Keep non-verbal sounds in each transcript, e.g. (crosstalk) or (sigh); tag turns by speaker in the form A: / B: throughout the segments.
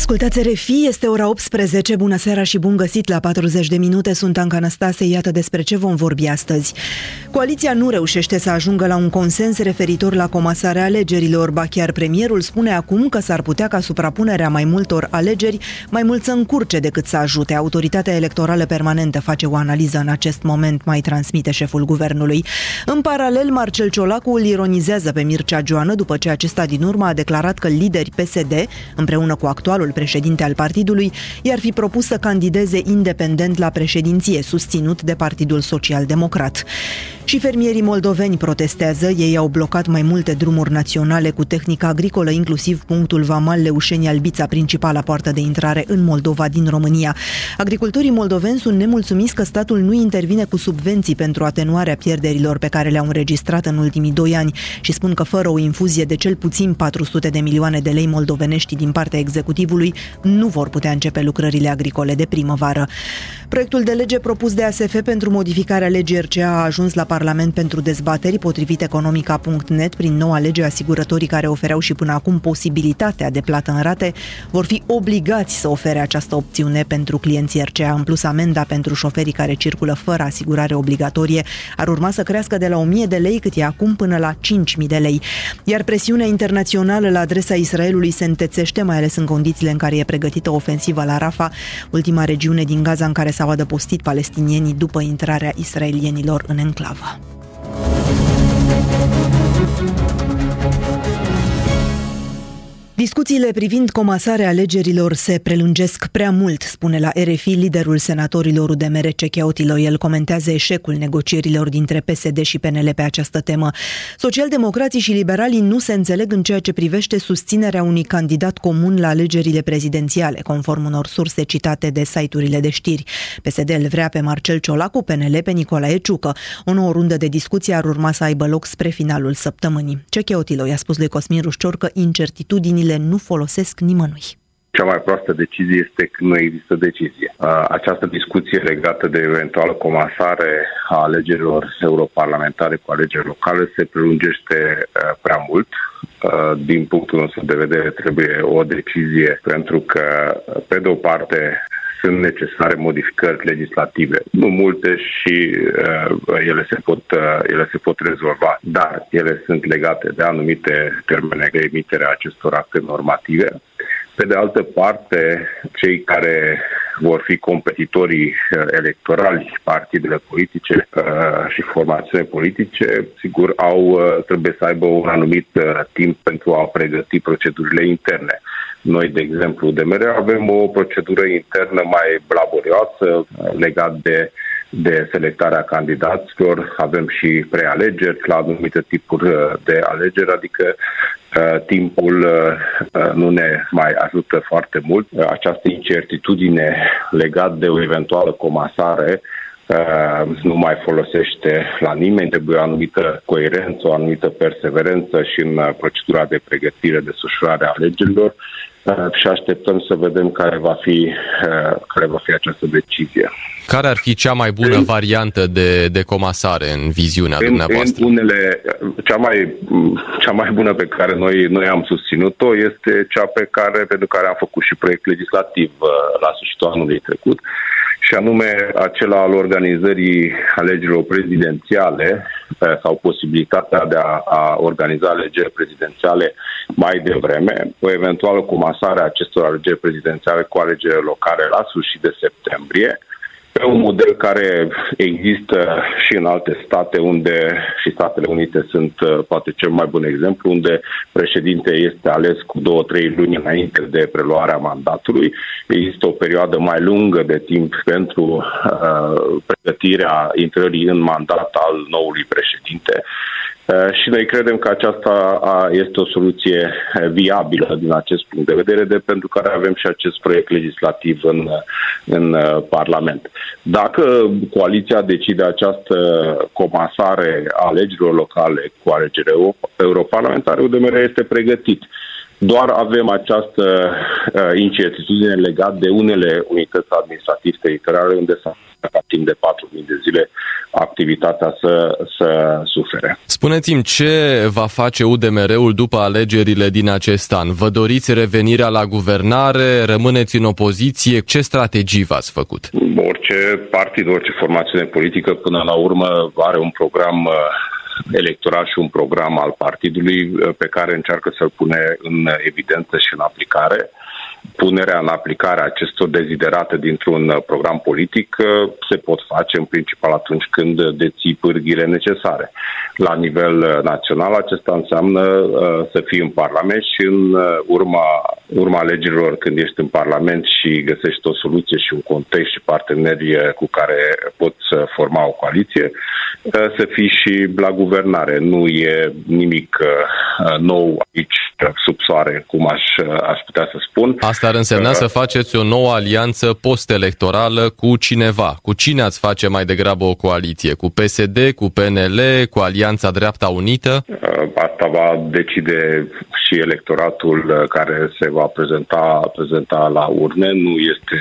A: Ascultați RFI, este ora 18, bună seara și bun găsit la 40 de minute, sunt Anca Năstase, iată despre ce vom vorbi astăzi. Coaliția nu reușește să ajungă la un consens referitor la comasarea alegerilor, ba chiar premierul spune acum că s-ar putea ca suprapunerea mai multor alegeri mai mult să încurce decât să ajute. Autoritatea electorală permanentă face o analiză în acest moment, mai transmite șeful guvernului. În paralel, Marcel Ciolacu îl ironizează pe Mircea Joană după ce acesta din urmă a declarat că lideri PSD, împreună cu actual actualul președinte al partidului, i-ar fi propus să candideze independent la președinție, susținut de Partidul Social Democrat. Și fermierii moldoveni protestează, ei au blocat mai multe drumuri naționale cu tehnică agricolă, inclusiv punctul Vamal Leușeni-Albița, principala poartă de intrare în Moldova din România. Agricultorii moldoveni sunt nemulțumiți că statul nu intervine cu subvenții pentru atenuarea pierderilor pe care le-au înregistrat în ultimii doi ani și spun că fără o infuzie de cel puțin 400 de milioane de lei moldovenești din partea executivului nu vor putea începe lucrările agricole de primăvară. Proiectul de lege propus de ASF pentru modificarea legii RCA a ajuns la Parlament pentru dezbateri potrivit economica.net prin noua lege asigurătorii care ofereau și până acum posibilitatea de plată în rate vor fi obligați să ofere această opțiune pentru clienții RCA. În plus, amenda pentru șoferii care circulă fără asigurare obligatorie ar urma să crească de la 1000 de lei cât e acum până la 5000 de lei. Iar presiunea internațională la adresa Israelului se întețește, mai ales în condițiile în care e pregătită ofensiva la Rafa, ultima regiune din Gaza în care s-au adăpostit palestinienii după intrarea israelienilor în enclavă. Discuțiile privind comasarea alegerilor se prelungesc prea mult, spune la RFI liderul senatorilor UDMR Cecheautilo. El comentează eșecul negocierilor dintre PSD și PNL pe această temă. Socialdemocrații și liberalii nu se înțeleg în ceea ce privește susținerea unui candidat comun la alegerile prezidențiale, conform unor surse citate de site-urile de știri. PSD îl vrea pe Marcel Ciolacu, PNL pe Nicolae Ciucă. O nouă rundă de discuție ar urma să aibă loc spre finalul săptămânii. Cecheautilo i-a spus lui Cosmin Rușcior că incertitudinile deciziile nu folosesc nimănui.
B: Cea mai proastă decizie este că nu există decizie. Această discuție legată de eventuală comasare a alegerilor europarlamentare cu alegeri locale se prelungește prea mult. Din punctul nostru de vedere trebuie o decizie pentru că, pe de o parte, sunt necesare modificări legislative. Nu multe și uh, ele, se pot, uh, ele se pot rezolva, dar ele sunt legate de anumite termene de emitere a acestor acte normative. Pe de altă parte, cei care vor fi competitorii uh, electorali, partidele politice uh, și formațiile politice, sigur, au, uh, trebuie să aibă un anumit timp pentru a pregăti procedurile interne. Noi, de exemplu, de mereu avem o procedură internă mai laborioasă legat de de selectarea candidaților, avem și prealegeri la anumite tipuri de alegeri, adică uh, timpul uh, nu ne mai ajută foarte mult. Această incertitudine legat de o eventuală comasare Uh, nu mai folosește la nimeni, trebuie o anumită coerență, o anumită perseverență și în uh, procedura de pregătire, desfășurare a alegerilor uh, și așteptăm să vedem care va fi, care va fi această decizie.
C: Care ar fi cea mai bună în, variantă de, de comasare în viziunea
B: în,
C: dumneavoastră?
B: În unele, cea, mai, cea mai bună pe care noi, noi am susținut-o este cea pe care, pentru care am făcut și proiect legislativ la sfârșitul anului trecut, și anume acela al organizării alegerilor prezidențiale eh, sau posibilitatea de a, a organiza alegeri prezidențiale mai devreme, o eventuală comasare a acestor alegeri prezidențiale cu alegeri locale la sfârșit de septembrie, pe un model care există și în alte state unde și Statele Unite sunt uh, poate cel mai bun exemplu, unde președinte este ales cu două, trei luni înainte de preluarea mandatului. Există o perioadă mai lungă de timp pentru uh, pregătirea intrării în mandat al noului președinte. Uh, și noi credem că aceasta este o soluție viabilă din acest punct de vedere, de pentru care avem și acest proiect legislativ în, în uh, Parlament. Dacă coaliția decide această comasare a legilor locale cu alegeri europarlamentare, UDMR este pregătit Doar avem această uh, incertitudine legat de unele unități administrativ-teritoriale unde s-a ca timp de 4.000 de zile activitatea să, să sufere.
C: Spuneți-mi ce va face UDMR-ul după alegerile din acest an? Vă doriți revenirea la guvernare? Rămâneți în opoziție? Ce strategii v-ați făcut?
B: Orice partid, orice formațiune politică până la urmă are un program uh, electoral și un program al partidului uh, pe care încearcă să-l pune în evidență și în aplicare punerea în aplicare a acestor deziderate dintr-un uh, program politic uh, se pot face în principal atunci când deții pârghile necesare. La nivel uh, național, acesta înseamnă să fii în Parlament și în urma, urma alegerilor când ești în Parlament și găsești o soluție și un context și parteneri cu care poți forma o coaliție, să fii și la guvernare. Nu e nimic nou aici sub soare, cum aș, aș putea să spun.
C: Asta ar însemna să faceți o nouă alianță post-electorală cu cineva. Cu cine ați face mai degrabă o coaliție? Cu PSD, cu PNL, cu Alianța Dreapta Unită?
B: Asta va decide și electoratul care se va prezenta, prezenta la urne. Nu este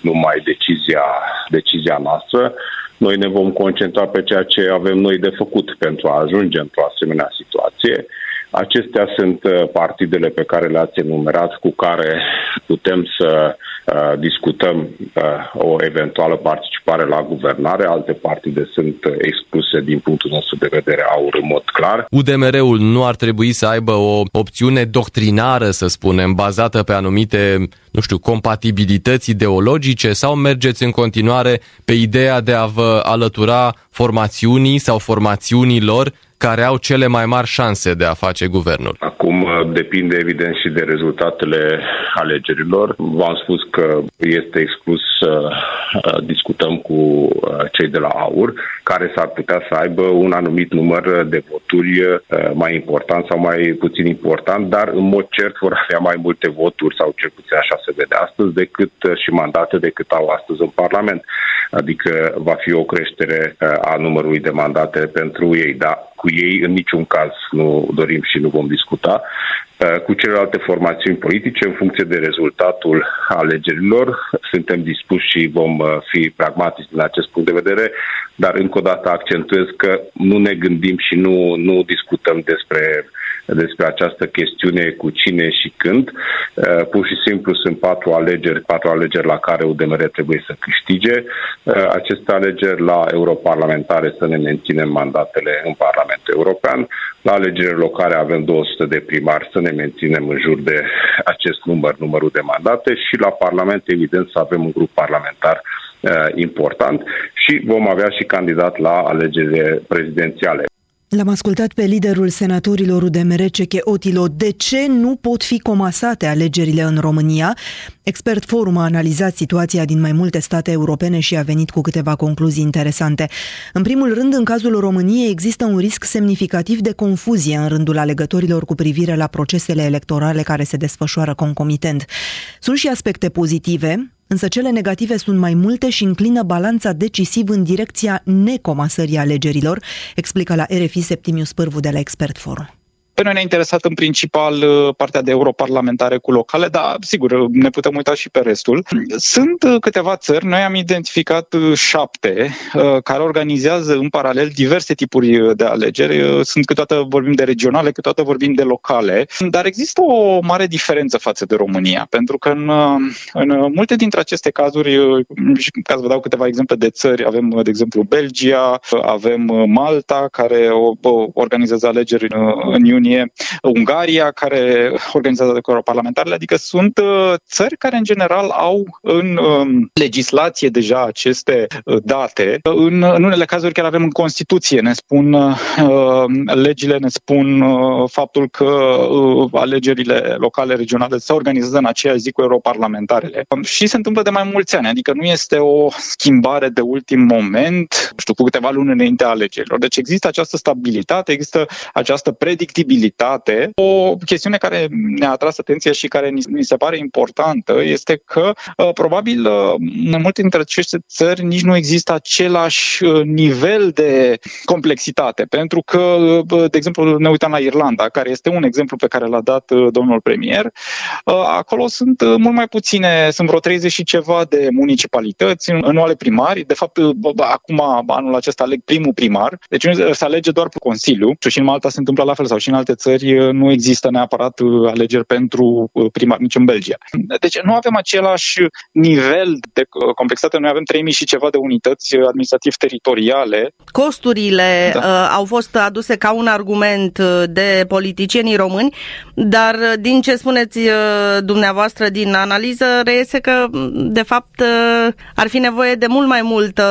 B: numai decizia, decizia noastră. Noi ne vom concentra pe ceea ce avem noi de făcut pentru a ajunge într-o asemenea situație. Acestea sunt uh, partidele pe care le-ați enumerat, cu care putem să uh, discutăm uh, o eventuală participare la guvernare. Alte partide sunt expuse din punctul nostru de vedere aur în mod clar.
C: UDMR-ul nu ar trebui să aibă o opțiune doctrinară, să spunem, bazată pe anumite, nu știu, compatibilități ideologice sau mergeți în continuare pe ideea de a vă alătura formațiunii sau formațiunilor care au cele mai mari șanse de a face guvernul?
B: Acum uh, depinde evident și de rezultatele alegerilor. V-am spus că este exclus să uh, discutăm cu uh, cei de la AUR, care s-ar putea să aibă un anumit număr de voturi mai important sau mai puțin important, dar în mod cert vor avea mai multe voturi, sau cel puțin așa se vede astăzi, decât și mandate decât au astăzi în Parlament. Adică va fi o creștere a numărului de mandate pentru ei, dar cu ei în niciun caz nu dorim și nu vom discuta. Uh, cu celelalte formațiuni politice, în funcție de rezultatul alegerilor, suntem dispuși și vom uh, fi pragmatici din acest punct de vedere, dar încă o dată accentuez că nu ne gândim și nu, nu discutăm despre despre această chestiune cu cine și când. Uh, pur și simplu sunt patru alegeri, patru alegeri la care UDMR trebuie să câștige. Aceste alegeri la europarlamentare să ne menținem mandatele în Parlamentul European. La alegerile locale avem 200 de primari să ne menținem în jur de acest număr, numărul de mandate și la Parlament, evident, să avem un grup parlamentar uh, important și vom avea și candidat la alegerile prezidențiale.
A: L-am ascultat pe liderul senatorilor UDMR Ceche Otilo. De ce nu pot fi comasate alegerile în România? Expert Forum a analizat situația din mai multe state europene și a venit cu câteva concluzii interesante. În primul rând, în cazul României există un risc semnificativ de confuzie în rândul alegătorilor cu privire la procesele electorale care se desfășoară concomitent. Sunt și aspecte pozitive, însă cele negative sunt mai multe și înclină balanța decisiv în direcția necomasării alegerilor, explică la RFI Septimius Pârvu de la Expert Forum.
D: Pe noi ne-a interesat în principal uh, partea de europarlamentare cu locale, dar sigur uh, ne putem uita și pe restul. Sunt uh, câteva țări, noi am identificat șapte, care organizează în paralel diverse tipuri de alegeri. Sunt câteodată vorbim de regionale, câteodată vorbim de locale, dar există o mare diferență față de România, pentru că în, în multe dintre aceste cazuri, și ca să vă dau câteva exemple de țări, avem, de exemplu, Belgia, avem Malta, care organizează alegeri în, în iunie Românie, Ungaria, care organizează decorul parlamentarele, adică sunt uh, țări care în general au în um, legislație deja aceste uh, date. În, în unele cazuri chiar avem în Constituție, ne spun uh, legile, ne spun faptul că alegerile locale, regionale se organizează în aceeași zi cu europarlamentarele. Și se întâmplă de mai mulți ani, adică nu este o schimbare de ultim moment, știu, cu câteva luni înainte alegerilor. Deci există această stabilitate, există această predictibilitate vizibilitate. O chestiune care ne-a atras atenția și care ni se pare importantă este că probabil în multe dintre aceste țări nici nu există același nivel de complexitate, pentru că, de exemplu, ne uităm la Irlanda, care este un exemplu pe care l-a dat domnul premier. Acolo sunt mult mai puține, sunt vreo 30 și ceva de municipalități, în ale primari. De fapt, acum, anul acesta, aleg primul primar. Deci se alege doar pe Consiliu și în Malta se întâmplă la fel sau și în alte țări nu există neapărat uh, alegeri pentru uh, primar, nici în Belgia. Deci nu avem același nivel de uh, complexitate. Noi avem 3000 și ceva de unități administrativ teritoriale.
E: Costurile da. uh, au fost aduse ca un argument de politicienii români, dar din ce spuneți uh, dumneavoastră din analiză, reiese că, de fapt, uh, ar fi nevoie de mult mai multă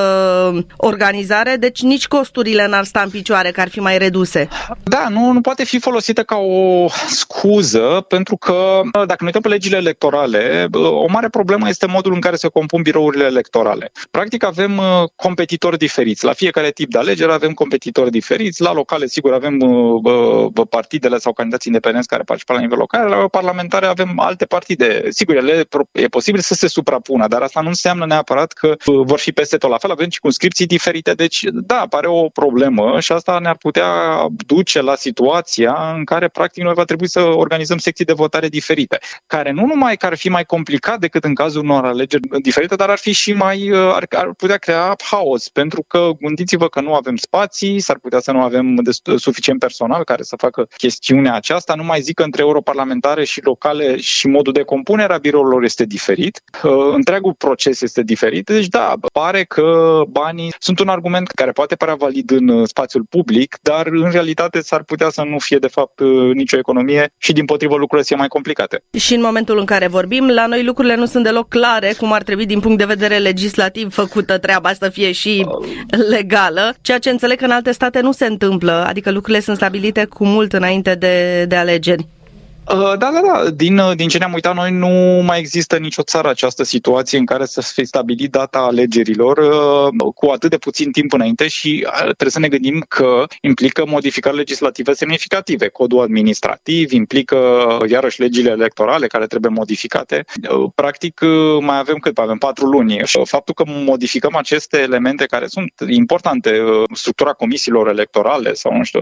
E: organizare, deci nici costurile n-ar sta în picioare, că ar fi mai reduse.
D: Da, nu, nu poate fi folosită ca o scuză, pentru că, dacă ne uităm pe legile electorale, o mare problemă este modul în care se compun birourile electorale. Practic avem uh, competitori diferiți. La fiecare tip de alegere avem competitori diferiți. La locale, sigur, avem uh, partidele sau candidați independenți care participă la nivel local. La parlamentare avem alte partide. Sigur, ele e posibil să se suprapună, dar asta nu înseamnă neapărat că uh, vor fi peste tot la fel. Avem circunscripții diferite. Deci, da, apare o problemă și asta ne-ar putea duce la situația în care, practic, noi va trebui să organizăm secții de votare diferite, care nu numai că ar fi mai complicat decât în cazul unor alegeri diferite, dar ar fi și mai, uh, ar, ar putea crea haos, pentru că gândiți-vă că nu avem spații, s-ar putea să nu avem suficient personal care să facă chestiunea aceasta, nu mai zic că între europarlamentare și locale și modul de compunere a birourilor este diferit, uh, întregul proces este diferit, deci da, pare că banii sunt un argument care poate părea valid în uh, spațiul public, dar în realitate s-ar putea să nu fie de fapt uh, nicio economie și din potrivă lucrurile să fie mai complicate.
E: Și în momentul în care vorbim, la noi lucrurile nu sunt deloc clare cum ar trebui din punct de vedere legislativ făcută treaba să fie și legală, ceea ce înțeleg că în alte state nu se întâmplă, adică lucrurile sunt stabilite cu mult înainte de, de alegeri.
D: Uh, da, da, da. Din, uh, din ce ne-am uitat noi, nu mai există nicio țară această situație în care să fie stabilit data alegerilor uh, cu atât de puțin timp înainte și trebuie să ne gândim că implică modificări legislative semnificative. Codul administrativ implică iarăși legile electorale care trebuie modificate. Practic mai avem cât? Avem patru luni. Faptul că modificăm aceste elemente care sunt importante, structura comisiilor electorale sau nu știu,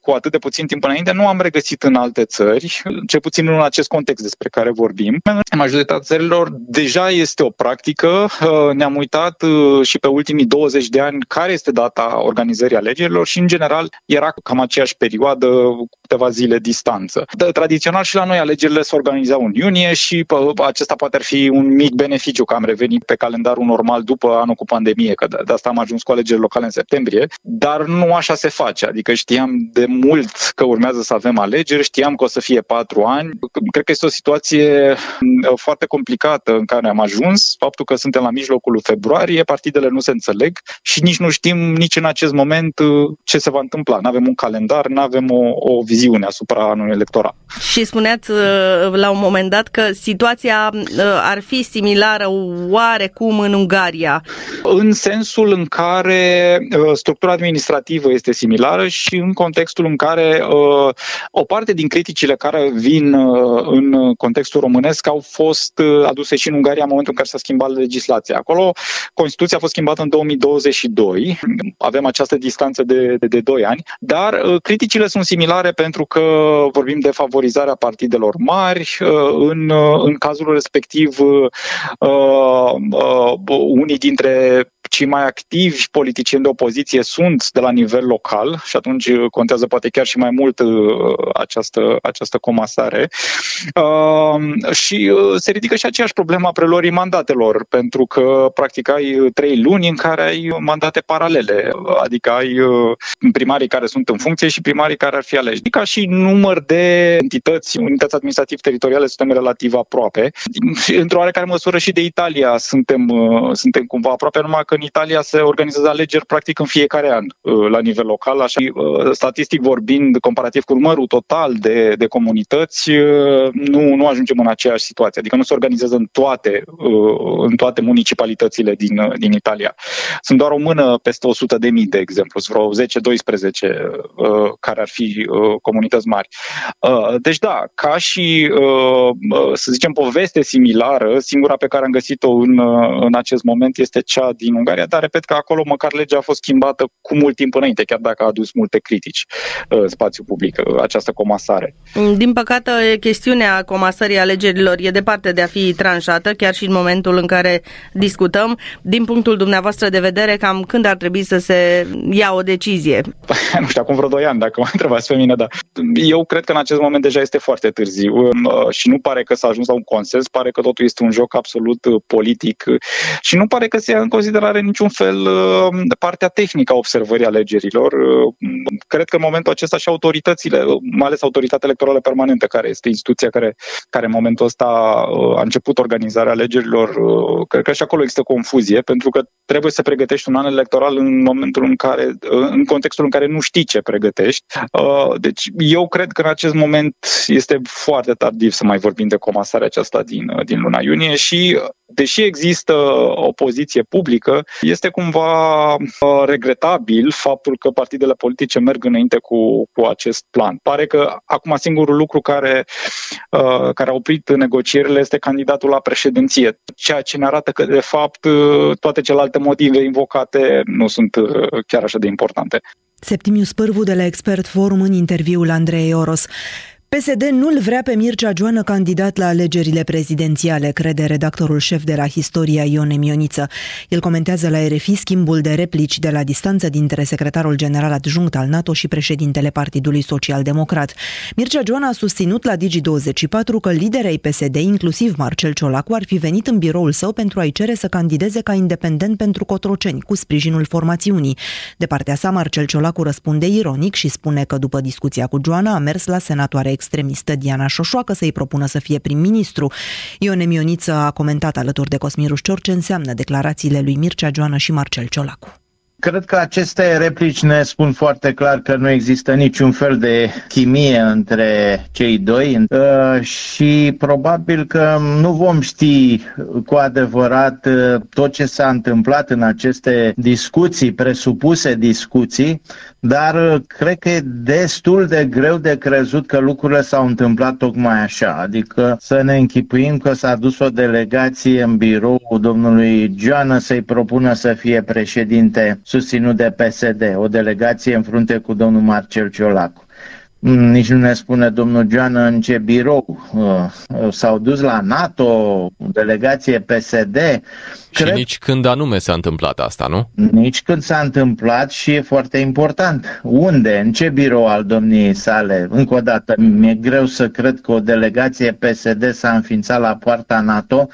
D: cu atât de puțin timp înainte, nu am regăsit în alte țări cel puțin în acest context despre care vorbim. În majoritatea țărilor deja este o practică. Uh, ne-am uitat uh, și pe ultimii 20 de ani care este data organizării alegerilor și, în general, era cam aceeași perioadă, câteva zile distanță. Tradițional și la noi alegerile se organizau în iunie și acesta poate ar fi un mic beneficiu că am revenit pe calendarul normal după anul cu pandemie, că de asta am ajuns cu alegerile locale în septembrie, dar nu așa se face. Adică știam de mult că urmează să avem alegeri, știam că o să fie patru patru ani. Cred că este o situație mm, foarte complicată în care am ajuns. Faptul că suntem la mijlocul februarie, partidele nu se înțeleg și nici nu știm nici în acest moment uh, ce se va întâmpla. Nu avem un calendar, nu avem o, o viziune asupra anului electoral.
E: Și spuneați uh, la un moment dat că situația uh, ar fi similară oarecum în Ungaria.
D: În sensul în care structura administrativă este similară și în contextul în care o parte din criticile care vin uh, în contextul românesc au fost uh, aduse și în Ungaria în momentul în care s-a schimbat legislația. Acolo Constituția a fost schimbată în 2022, avem această distanță de, de, de 2 ani, dar uh, criticile sunt similare pentru că vorbim de favorizarea partidelor mari, în, în cazul respectiv unii dintre cei mai activi politicieni de opoziție sunt de la nivel local și atunci contează poate chiar și mai mult această, această comasare. Uh, și uh, se ridică și aceeași problemă a preluării mandatelor, pentru că practic ai trei luni în care ai mandate paralele, adică ai uh, primarii care sunt în funcție și primarii care ar fi aleși. Ca și număr de entități, unități administrativ teritoriale suntem relativ aproape. Într-o oarecare măsură și de Italia suntem, uh, suntem cumva aproape, numai că în Italia se organizează alegeri practic în fiecare an la nivel local, așa statistic vorbind, comparativ cu numărul total de, de comunități, nu, nu ajungem în aceeași situație. Adică nu se organizează în toate, în toate municipalitățile din, din Italia. Sunt doar o mână peste 100 de mii, de exemplu, vreo 10-12 care ar fi comunități mari. Deci da, ca și, să zicem, poveste similară, singura pe care am găsit-o în, în acest moment este cea din Ungaria, dar repet că acolo măcar legea a fost schimbată cu mult timp înainte, chiar dacă a adus multe critici în spațiu public, această comasare.
E: Din păcate, chestiunea comasării alegerilor e departe de a fi tranșată, chiar și în momentul în care discutăm. Din punctul dumneavoastră de vedere, cam când ar trebui să se ia o decizie? (laughs)
D: nu știu, acum vreo 2 ani, dacă mă întrebați pe mine, da. Eu cred că în acest moment deja este foarte târziu uh, și nu pare că s-a ajuns la un consens, pare că totul este un joc absolut uh, politic uh, și nu pare că se ia în considerare niciun fel partea tehnică a observării alegerilor. Cred că în momentul acesta și autoritățile, mai ales autoritatea electorală permanentă, care este instituția care, care în momentul ăsta a început organizarea alegerilor, cred că și acolo există confuzie, pentru că trebuie să pregătești un an electoral în momentul în care, în contextul în care nu știi ce pregătești. Deci eu cred că în acest moment este foarte tardiv să mai vorbim de comasarea aceasta din, din luna iunie și deși există o poziție publică, este cumva uh, regretabil faptul că partidele politice merg înainte cu, cu acest plan. Pare că acum singurul lucru care, uh, care a oprit negocierile este candidatul la președinție, ceea ce ne arată că, de fapt, uh, toate celelalte motive invocate nu sunt chiar așa de importante.
A: Septimius Pârvu de la Expert Forum în interviul Andrei Oros. PSD nu-l vrea pe Mircea Joană candidat la alegerile prezidențiale, crede redactorul șef de la Historia Ion Mioniță. El comentează la RFI schimbul de replici de la distanță dintre secretarul general adjunct al NATO și președintele Partidului Social Democrat. Mircea Joană a susținut la Digi24 că liderei PSD, inclusiv Marcel Ciolacu, ar fi venit în biroul său pentru a-i cere să candideze ca independent pentru Cotroceni, cu sprijinul formațiunii. De partea sa, Marcel Ciolacu răspunde ironic și spune că după discuția cu Joana a mers la senatoare extremistă Diana Șoșoacă să-i propună să fie prim-ministru. Ione Mioniță a comentat alături de Cosmin Ruscior ce înseamnă declarațiile lui Mircea Joană și Marcel Ciolacu.
F: Cred că aceste replici ne spun foarte clar că nu există niciun fel de chimie între cei doi uh, și probabil că nu vom ști cu adevărat uh, tot ce s-a întâmplat în aceste discuții, presupuse discuții, dar uh, cred că e destul de greu de crezut că lucrurile s-au întâmplat tocmai așa. Adică să ne închipuim că s-a dus o delegație în birou domnului Joană să-i propună să fie președinte susținut de PSD, o delegație în frunte cu domnul Marcel Ciolacu. Mm, nici nu ne spune domnul Joană în ce birou. Uh, s-au dus la NATO, delegație PSD.
C: Și Cred... nici când anume s-a întâmplat asta, nu?
F: Nici când s-a întâmplat și e foarte important. Unde? În ce birou al domniei sale? Încă o dată, mi-e greu să cred că o delegație PSD s-a înființat la poarta NATO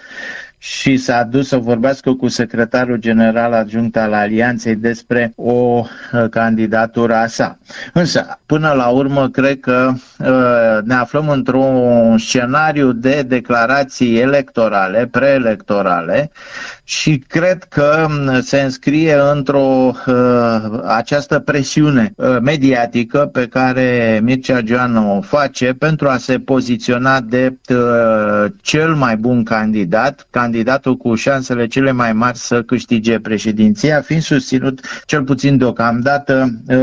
F: și s-a dus să vorbească cu secretarul general adjunct al Alianței despre o uh, candidatură a sa. Însă, până la urmă, cred că uh, ne aflăm într-un scenariu de declarații electorale, preelectorale și cred că um, se înscrie într-o uh, această presiune mediatică pe care Mircea Joană o face pentru a se poziționa de cel mai bun candidat, candidat candidatul cu șansele cele mai mari să câștige președinția, fiind susținut cel puțin deocamdată uh,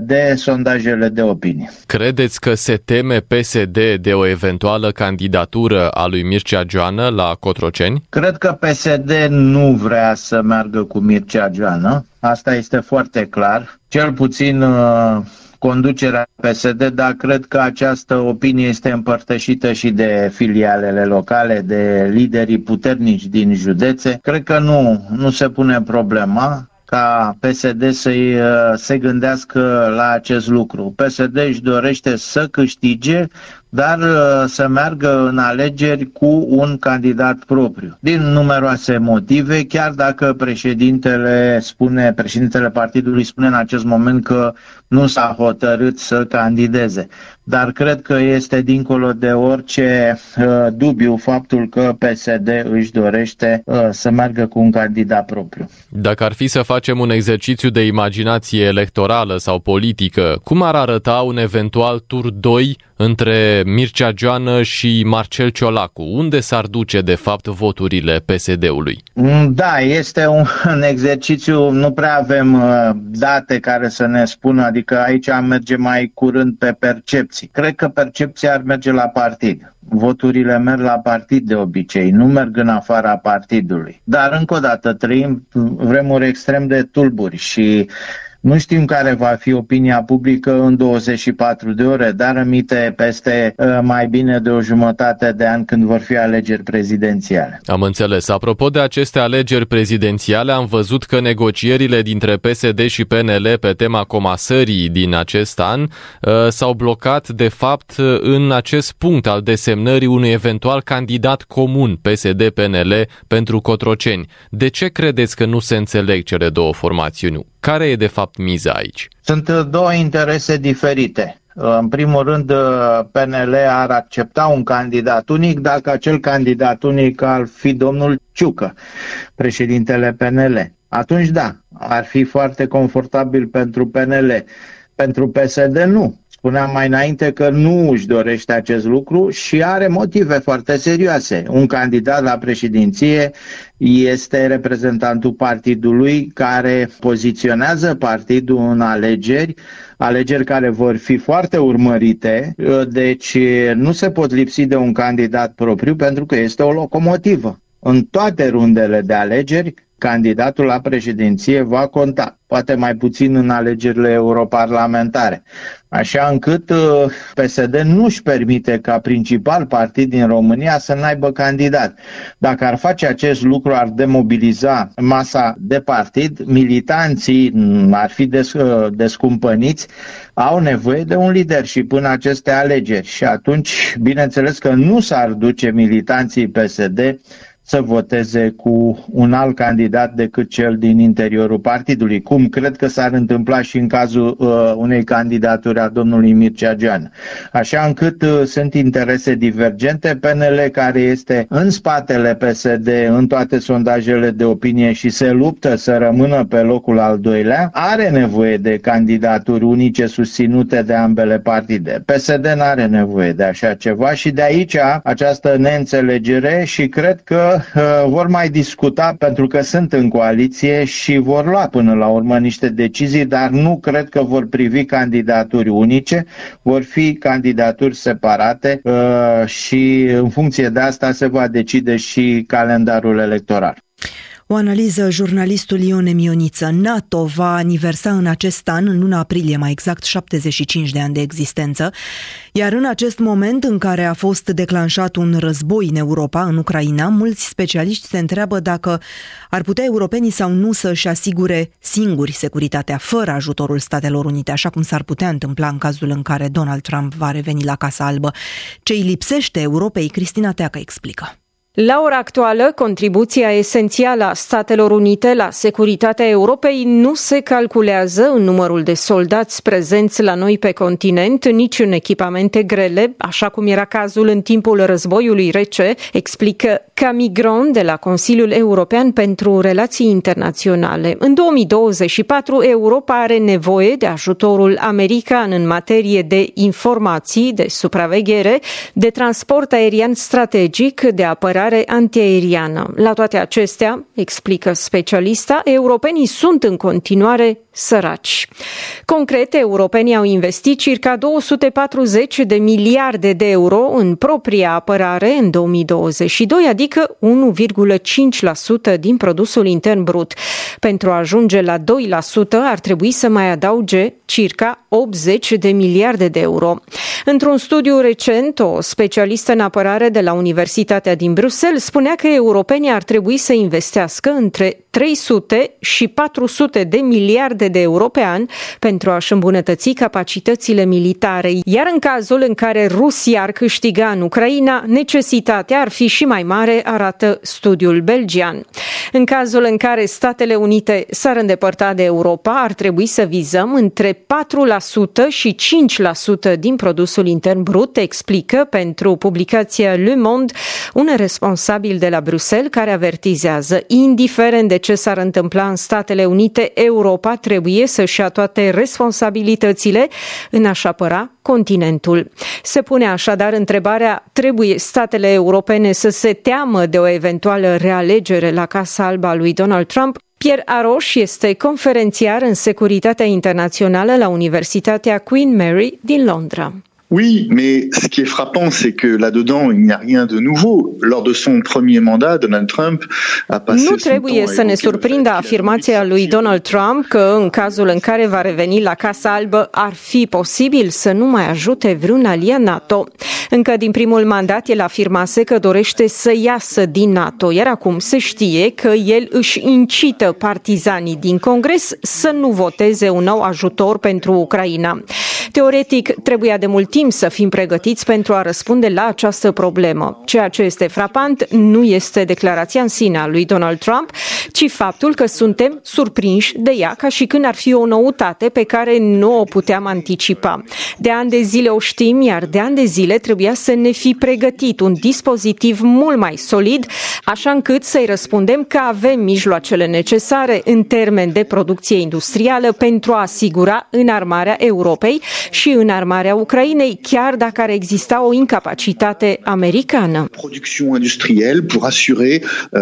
F: de sondajele de opinie.
C: Credeți că se teme PSD de o eventuală candidatură a lui Mircea Joană la Cotroceni?
F: Cred că PSD nu vrea să meargă cu Mircea Joană. Asta este foarte clar. Cel puțin uh, conducerea PSD, dar cred că această opinie este împărtășită și de filialele locale, de liderii puternici din județe. Cred că nu, nu se pune problema ca PSD să uh, se gândească la acest lucru. PSD își dorește să câștige dar uh, să meargă în alegeri cu un candidat propriu. Din numeroase motive, chiar dacă președintele spune, președintele partidului spune în acest moment că nu s-a hotărât să candideze. Dar cred că este dincolo de orice uh, dubiu faptul că PSD își dorește uh, să meargă cu un candidat propriu.
C: Dacă ar fi să facem un exercițiu de imaginație electorală sau politică, cum ar arăta un eventual tur 2 între Mircea Joană și Marcel Ciolacu? Unde s-ar duce, de fapt, voturile PSD-ului?
F: Mm, da, este un, (laughs) un exercițiu, nu prea avem uh, date care să ne spună, adică aici am merge mai curând pe percepții. Cred că percepția ar merge la partid. Voturile merg la partid de obicei, nu merg în afara partidului. Dar, încă o dată, trăim vremuri extrem de tulburi și nu știm care va fi opinia publică în 24 de ore, dar amite peste uh, mai bine de o jumătate de an când vor fi alegeri prezidențiale.
C: Am înțeles. Apropo de aceste alegeri prezidențiale, am văzut că negocierile dintre PSD și PNL pe tema comasării din acest an uh, s-au blocat, de fapt, în acest punct al desemnării unui eventual candidat comun PSD-PNL pentru Cotroceni. De ce credeți că nu se înțeleg cele două formațiuni? Care e de fapt miza aici?
F: Sunt uh, două interese diferite. Uh, în primul rând, uh, PNL ar accepta un candidat unic dacă acel candidat unic ar fi domnul Ciucă, președintele PNL. Atunci da, ar fi foarte confortabil pentru PNL. Pentru PSD nu. Spuneam mai înainte că nu își dorește acest lucru și are motive foarte serioase. Un candidat la președinție este reprezentantul partidului care poziționează partidul în alegeri, alegeri care vor fi foarte urmărite, deci nu se pot lipsi de un candidat propriu pentru că este o locomotivă. În toate rundele de alegeri, candidatul la președinție va conta, poate mai puțin în alegerile europarlamentare. Așa încât uh, PSD nu își permite ca principal partid din România să n-aibă candidat. Dacă ar face acest lucru, ar demobiliza masa de partid, militanții ar fi des, uh, descumpăniți, au nevoie de un lider și până aceste alegeri. Și atunci, bineînțeles că nu s-ar duce militanții PSD să voteze cu un alt candidat decât cel din interiorul partidului, cum cred că s-ar întâmpla și în cazul uh, unei candidaturi a domnului Mircea Gean. Așa încât uh, sunt interese divergente, PNL care este în spatele PSD în toate sondajele de opinie și se luptă să rămână pe locul al doilea, are nevoie de candidaturi unice susținute de ambele partide. PSD nu are nevoie de așa ceva și de aici această neînțelegere și cred că vor mai discuta pentru că sunt în coaliție și vor lua până la urmă niște decizii, dar nu cred că vor privi candidaturi unice, vor fi candidaturi separate uh, și în funcție de asta se va decide și calendarul electoral.
A: O analiză jurnalistul Ione Mioniță. NATO va aniversa în acest an, în luna aprilie mai exact, 75 de ani de existență, iar în acest moment în care a fost declanșat un război în Europa, în Ucraina, mulți specialiști se întreabă dacă ar putea europenii sau nu să-și asigure singuri securitatea fără ajutorul Statelor Unite, așa cum s-ar putea întâmpla în cazul în care Donald Trump va reveni la Casa Albă. Ce îi lipsește Europei, Cristina Teacă explică.
G: La ora actuală, contribuția esențială a Statelor Unite la securitatea Europei nu se calculează în numărul de soldați prezenți la noi pe continent, nici în echipamente grele, așa cum era cazul în timpul războiului rece, explică Camigron de la Consiliul European pentru Relații Internaționale. În 2024, Europa are nevoie de ajutorul american în materie de informații, de supraveghere, de transport aerian strategic, de apărare apărare antiaeriană. La toate acestea, explică specialista, europenii sunt în continuare săraci. Concret, europenii au investit circa 240 de miliarde de euro în propria apărare în 2022, adică 1,5% din produsul intern brut. Pentru a ajunge la 2% ar trebui să mai adauge circa 80 de miliarde de euro. Într-un studiu recent, o specialistă în apărare de la Universitatea din Bruxelles spunea că europenii ar trebui să investească între 300 și 400 de miliarde miliarde de euro pe an pentru a-și îmbunătăți capacitățile militare, iar în cazul în care Rusia ar câștiga în Ucraina, necesitatea ar fi și mai mare, arată studiul belgian. În cazul în care Statele Unite s-ar îndepărta de Europa, ar trebui să vizăm între 4% și 5% din produsul intern brut, explică pentru publicația Le Monde un responsabil de la Bruxelles care avertizează, indiferent de ce s-ar întâmpla în Statele Unite, Europa trebuie să-și ia toate responsabilitățile în a-și apăra continentul. Se pune așadar întrebarea, trebuie statele europene să se teamă de o eventuală realegere la Casa Albă a lui Donald Trump? Pierre Aroș este conferențiar în securitatea internațională la Universitatea Queen Mary din Londra.
H: Oui, mais ce qui est frappant, c'est que là-dedans, il n'y a rien de nouveau. Lors de son premier mandat, Donald Trump a passé
G: Nu trebuie să ne surprindă afirmația lui Donald Trump că în cazul în care va reveni la Casa Albă ar fi posibil să nu mai ajute vreun aliat NATO. Încă din primul mandat el afirmase că dorește să iasă din NATO, iar acum se știe că el își incită partizanii din Congres să nu voteze un nou ajutor pentru Ucraina. Teoretic, trebuia de mult timp să fim pregătiți pentru a răspunde la această problemă. Ceea ce este frapant nu este declarația în sine a lui Donald Trump, ci faptul că suntem surprinși de ea ca și când ar fi o noutate pe care nu o puteam anticipa. De ani de zile o știm, iar de ani de zile trebuia să ne fi pregătit un dispozitiv mult mai solid, așa încât să-i răspundem că avem mijloacele necesare în termen de producție industrială pentru a asigura înarmarea Europei și înarmarea Ucrainei, chiar dacă ar exista o incapacitate americană.
H: Production industrielle pour assurer uh,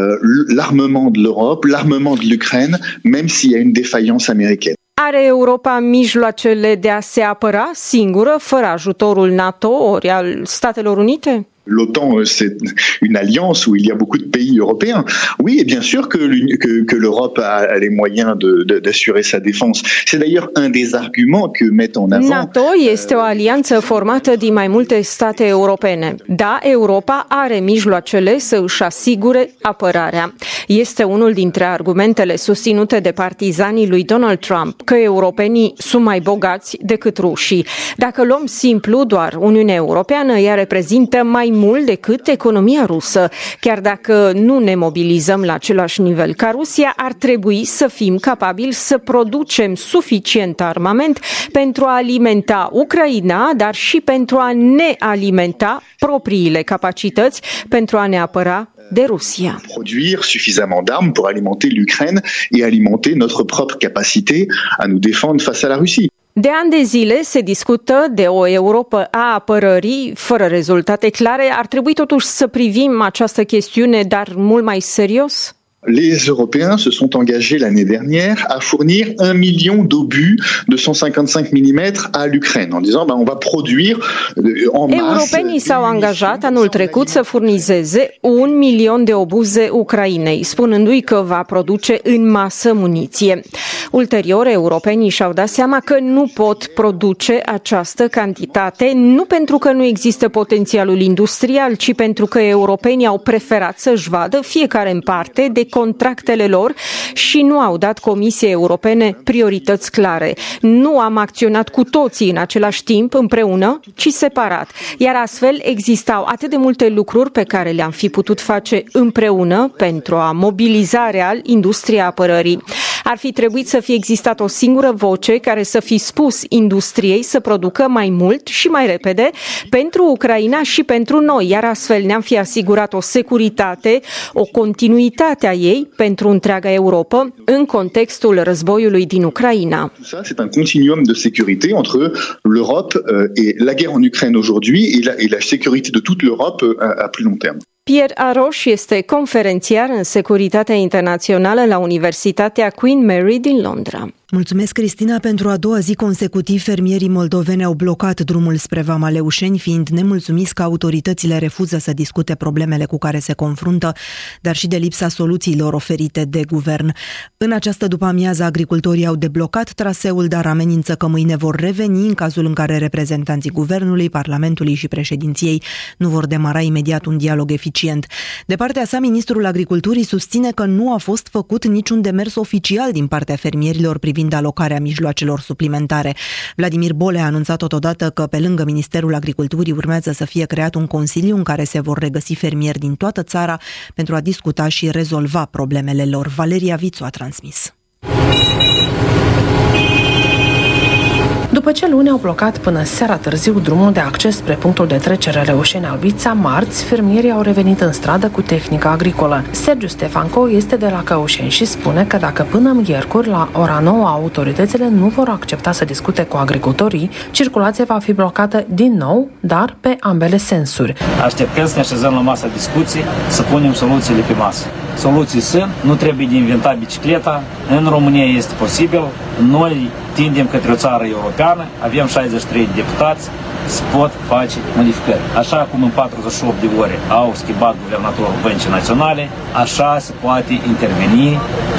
H: l'armement de l'Europe, l'armement de l'Ukraine, même s'il y a une défaillance américaine.
G: Are Europa mijloacele de a se apăra singură, fără ajutorul NATO ori al Statelor Unite?
H: l'OTAN, c'est une alliance où il y a beaucoup de pays européens. Oui, et bien sûr que, que, que l'Europe a, a, les moyens d'assurer de, de, sa défense. C'est d'ailleurs un des arguments que mettent en avant.
G: NATO este o alianță formată din mai multe state europene. Da, Europa are mijloacele să își asigure apărarea. Este unul dintre argumentele susținute de partizanii lui Donald Trump că europenii sunt mai bogați decât rușii. Dacă luăm simplu doar Uniunea Europeană, ea reprezintă mai mult decât economia rusă. Chiar dacă nu ne mobilizăm la același nivel ca Rusia, ar trebui să fim capabili să producem suficient armament pentru a alimenta Ucraina, dar și pentru a ne alimenta propriile capacități pentru a ne apăra de Rusia.
H: Produire suffisamment d'armes pour alimenter l'Ukraine et alimenter notre propre capacité à nous défendre face à la Russie.
G: De ani de zile se discută de o Europa a apărării fără rezultate clare. Ar trebui totuși să privim această chestiune, dar mult mai serios?
H: Les Européens se sont engagés l'année dernière à fournir un million d'obus de 155 mm à l'Ukraine, en disant ben, on va produire euh, en masse.
G: Europenii s-au angajat anul trecut să furnizeze un milion de obuze Ucrainei, spunându-i că va produce în masă muniție. Ulterior, europenii și-au dat seama că nu pot produce această cantitate, nu pentru că nu există potențialul industrial, ci pentru că europenii au preferat să-și vadă fiecare în parte de contractele lor și nu au dat Comisiei Europene priorități clare. Nu am acționat cu toții în același timp împreună, ci separat. Iar astfel existau atât de multe lucruri pe care le-am fi putut face împreună pentru a mobiliza real industria apărării. Ar fi trebuit să fie existat o singură voce care să fi spus industriei să producă mai mult și mai repede pentru Ucraina și pentru noi, iar astfel ne-am fi asigurat o securitate, o continuitate a ei pentru întreaga Europa în contextul războiului din Ucraina.
H: C'est un continuum de sécurité entre l'Europe euh, et la guerre en Ukraine aujourd'hui et la, et la sécurité de toute l'Europe euh, à, à plus long terme.
G: Pierre Aroș este conferențiar în securitatea internațională la Universitatea Queen Mary din Londra.
A: Mulțumesc, Cristina. Pentru a doua zi consecutiv, fermierii moldoveni au blocat drumul spre Vama Leușeni, fiind nemulțumiți că autoritățile refuză să discute problemele cu care se confruntă, dar și de lipsa soluțiilor oferite de guvern. În această după-amiază, agricultorii au deblocat traseul, dar amenință că mâine vor reveni în cazul în care reprezentanții guvernului, Parlamentului și președinției nu vor demara imediat un dialog eficient. De partea sa, ministrul agriculturii susține că nu a fost făcut niciun demers oficial din partea fermierilor privind privind alocarea mijloacelor suplimentare. Vladimir Bole a anunțat totodată că pe lângă Ministerul Agriculturii urmează să fie creat un consiliu în care se vor regăsi fermieri din toată țara pentru a discuta și rezolva problemele lor. Valeria Vițu a transmis.
I: După ce luni au blocat până seara târziu drumul de acces spre punctul de trecere Reușeni-Albița, marți, fermierii au revenit în stradă cu tehnica agricolă. Sergiu Stefanco este de la Căușeni și spune că dacă până miercuri la ora 9 autoritățile nu vor accepta să discute cu agricultorii, circulația va fi blocată din nou, dar pe ambele sensuri.
J: Așteptăm să ne așezăm la masa discuții, să punem soluțiile pe masă. Soluții sunt, nu trebuie de inventat bicicleta, în România este posibil, noi tindem către o țară europeană, avem 63 de deputați, se pot face modificări. Așa cum în 48 de ore au schimbat guvernatorul Băncii Naționale, așa se poate interveni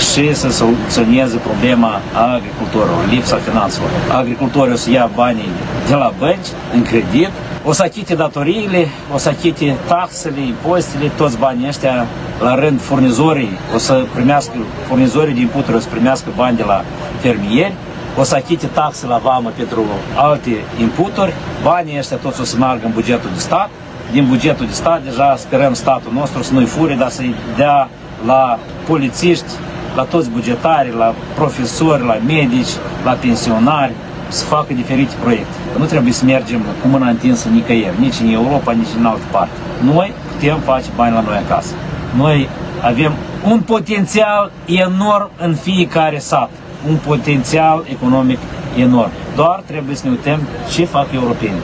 J: și să soluționeze problema agricultorilor, lipsa finanțelor. Agricultorii o să ia banii de la bănci în credit, o să achite datoriile, o să achite taxele, impozitele, toți banii ăștia la rând furnizorii o să primească, furnizorii de inputuri o să primească bani de la fermieri, o să achite taxe la vamă pentru alte inputuri, banii ăștia toți o să meargă în bugetul de stat, din bugetul de stat deja sperăm statul nostru să nu-i fure, dar să-i dea la polițiști, la toți bugetarii, la profesori, la medici, la pensionari, să facă diferite proiecte. Nu trebuie să mergem cu mâna întinsă nicăieri, nici în Europa, nici în altă parte. Noi putem face bani la noi acasă. Noi avem un potențial enorm în fiecare sat un potențial economic enorm. Doar trebuie să ne uităm ce fac europenii.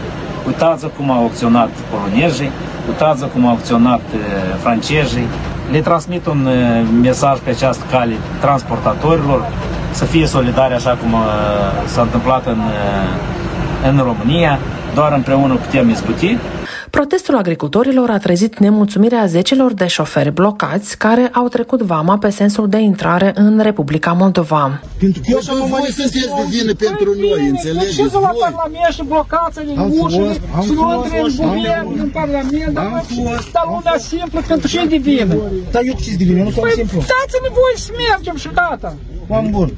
J: Uitați cum au acționat polonezii, uitați cum au acționat uh, francezii. Le transmit un uh, mesaj pe această cale transportatorilor să fie solidari așa cum uh, s-a întâmplat în, în România. Doar împreună putem izbuti
I: Protestul agricultorilor a trezit nemulțumirea zecelor de șoferi blocați care au trecut vama pe sensul de intrare în Republica Moldova.
K: Pentru că eu așa mă voi sunteți de vină pentru noi, înțelegeți? Ce la
L: Parlament și blocați în ușile, să nu intre în guvern, în Parlament, dar lumea simplă pentru ce de vină?
K: Dar eu ce de vină, nu sunt păi, simplu.
L: Dați-ne voi să mergem și gata.
K: Oameni bun,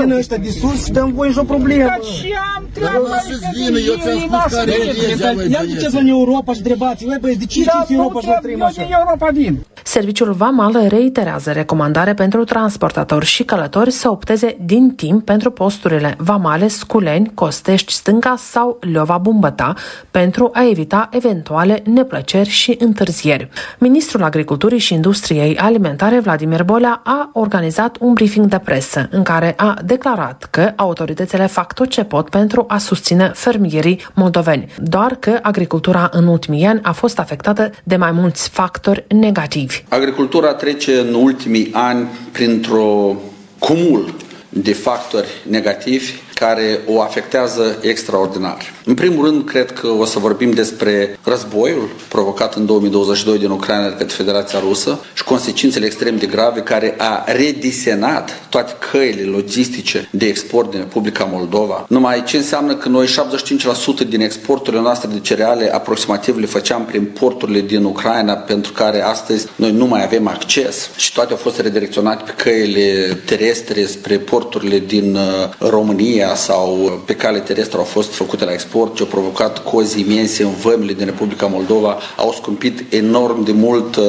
K: vină ăștia de sus și dăm voi nicio problemă.
L: Dar ce am treabă? Dar
K: sus vină, eu ți-am spus care e legea, băi, Ia duceți în Europa și întrebați, băi, băi, de ce da, în Europa și la trăim așa?
L: Europa vin.
I: Serviciul Vamal reiterează recomandare pentru transportatori și călători să opteze din timp pentru posturile Vamale, Sculeni, Costești, Stânga sau Leova Bumbăta pentru a evita eventuale neplăceri și întârzieri. Ministrul Agriculturii și Industriei Alimentare Vladimir Bolea a organizat un briefing de presă în care a declarat că autoritățile fac tot ce pot pentru a susține fermierii moldoveni, doar că agricultura în ultimii ani a fost afectată de mai mulți factori negativi.
M: Agricultura trece în ultimii ani printr-o cumul de factori negativi care o afectează extraordinar. În primul rând, cred că o să vorbim despre războiul provocat în 2022 din Ucraina de către Federația Rusă și consecințele extrem de grave care a redisenat toate căile logistice de export din Republica Moldova. Numai ce înseamnă că noi 75% din exporturile noastre de cereale aproximativ le făceam prin porturile din Ucraina pentru care astăzi noi nu mai avem acces și toate au fost redirecționate pe căile terestre spre porturile din uh, România, sau pe cale terestră au fost făcute la export, ce au provocat cozi imense în vămile din Republica Moldova, au scumpit enorm de mult uh,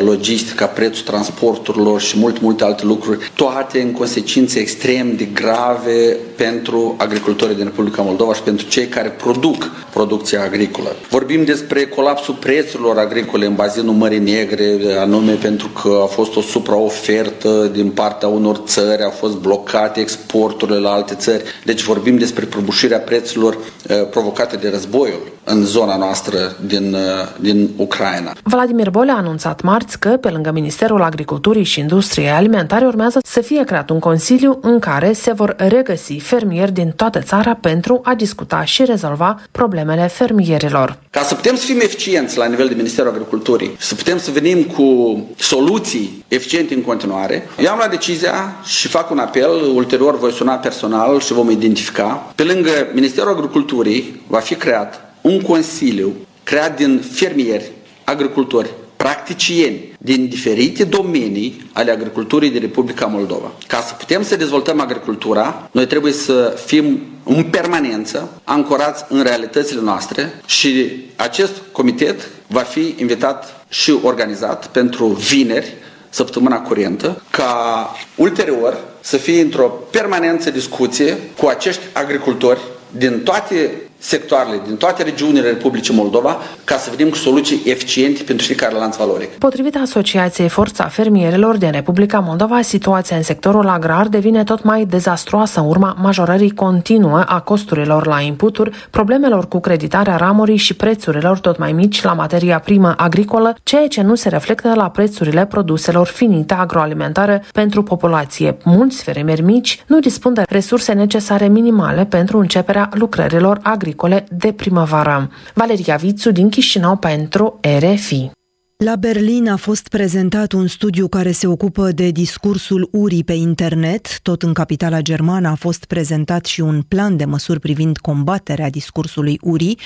M: logistica, prețul transporturilor și multe, multe alte lucruri, toate în consecințe extrem de grave pentru agricultorii din Republica Moldova și pentru cei care produc producția agricolă. Vorbim despre colapsul prețurilor agricole în bazinul Mării Negre, anume pentru că a fost o supraofertă din partea unor țări, au fost blocate exporturile la alte țări. Deci vorbim despre prăbușirea prețurilor uh, provocate de războiul în zona noastră din, uh, din Ucraina.
I: Vladimir Bole a anunțat marți că, pe lângă Ministerul Agriculturii și Industriei Alimentare, urmează să fie creat un consiliu în care se vor regăsi fermieri din toată țara pentru a discuta și rezolva problemele fermierilor.
M: Ca să putem să fim eficienți la nivel de Ministerul Agriculturii, să putem să venim cu soluții eficiente în continuare, eu am la decizia și fac un apel, ulterior voi suna personal și vom identifica. Pe lângă Ministerul Agriculturii va fi creat un consiliu creat din fermieri, agricultori, practicieni din diferite domenii ale agriculturii din Republica Moldova. Ca să putem să dezvoltăm agricultura, noi trebuie să fim în permanență ancorați în realitățile noastre și acest comitet va fi invitat și organizat pentru vineri, săptămâna curentă, ca ulterior să fie într-o permanență discuție cu acești agricultori din toate sectoarele din toate regiunile Republicii Moldova ca să venim cu soluții eficiente pentru fiecare lanț valoric.
I: Potrivit Asociației Forța Fermierilor din Republica Moldova, situația în sectorul agrar devine tot mai dezastruoasă în urma majorării continuă a costurilor la inputuri, problemelor cu creditarea ramurii și prețurilor tot mai mici la materia primă agricolă, ceea ce nu se reflectă la prețurile produselor finite agroalimentare pentru populație. Mulți fermieri mici nu dispun de resurse necesare minimale pentru începerea lucrărilor agricole agricole de primăvară. Valeria Vițu din Chișinău pentru RFI.
A: La Berlin a fost prezentat un studiu care se ocupă de discursul urii pe internet. Tot în capitala germană a fost prezentat și un plan de măsuri privind combaterea discursului urii.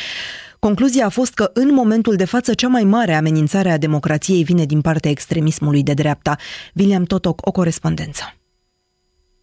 A: Concluzia a fost că în momentul de față cea mai mare amenințare a democrației vine din partea extremismului de dreapta. William Totoc, o corespondență.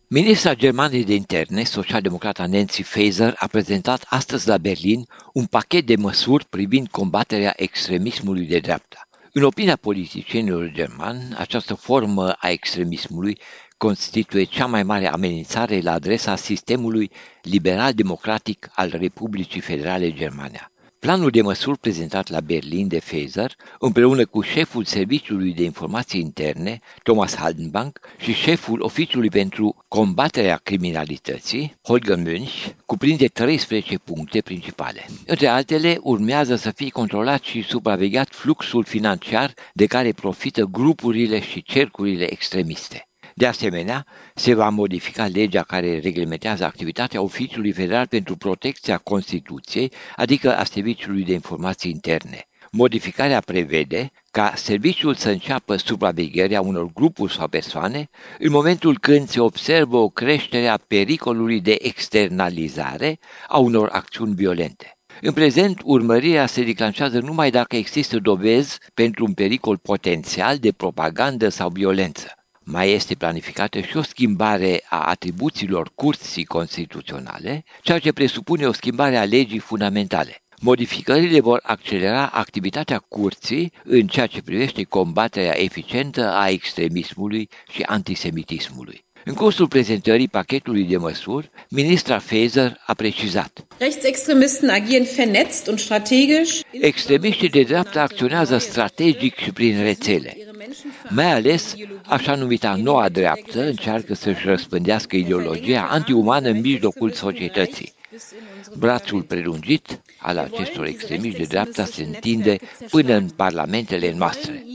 N: Ministra Germanei de Interne, socialdemocrata Nancy Faeser, a prezentat astăzi la Berlin un pachet de măsuri privind combaterea extremismului de dreapta. În opinia politicienilor germani, această formă a extremismului constituie cea mai mare amenințare la adresa sistemului liberal-democratic al Republicii Federale Germania. Planul de măsuri prezentat la Berlin de Faeser, împreună cu șeful Serviciului de Informații Interne, Thomas Haldenbank, și șeful Oficiului pentru Combaterea Criminalității, Holger Münch, cuprinde 13 puncte principale. Între altele, urmează să fie controlat și supravegheat fluxul financiar de care profită grupurile și cercurile extremiste. De asemenea, se va modifica legea care reglementează activitatea Oficiului Federal pentru Protecția Constituției, adică a Serviciului de Informații Interne. Modificarea prevede ca serviciul să înceapă supravegherea unor grupuri sau persoane în momentul când se observă o creștere a pericolului de externalizare a unor acțiuni violente. În prezent, urmărirea se declanșează numai dacă există dovezi pentru un pericol potențial de propagandă sau violență. Mai este planificată și o schimbare a atribuțiilor curții constituționale, ceea ce presupune o schimbare a legii fundamentale. Modificările vor accelera activitatea curții în ceea ce privește combaterea eficientă a extremismului și antisemitismului. În cursul prezentării pachetului de măsuri, ministra Faeser a precizat.
O: Rechtsextremisten agieren vernetzt und strategisch.
N: Extremiștii de dreapta acționează strategic și prin rețele. Mai ales, așa numita noua dreaptă încearcă să-și răspândească ideologia antiumană în mijlocul societății. Brațul prelungit al acestor extremiști de dreapta se întinde până în parlamentele noastre.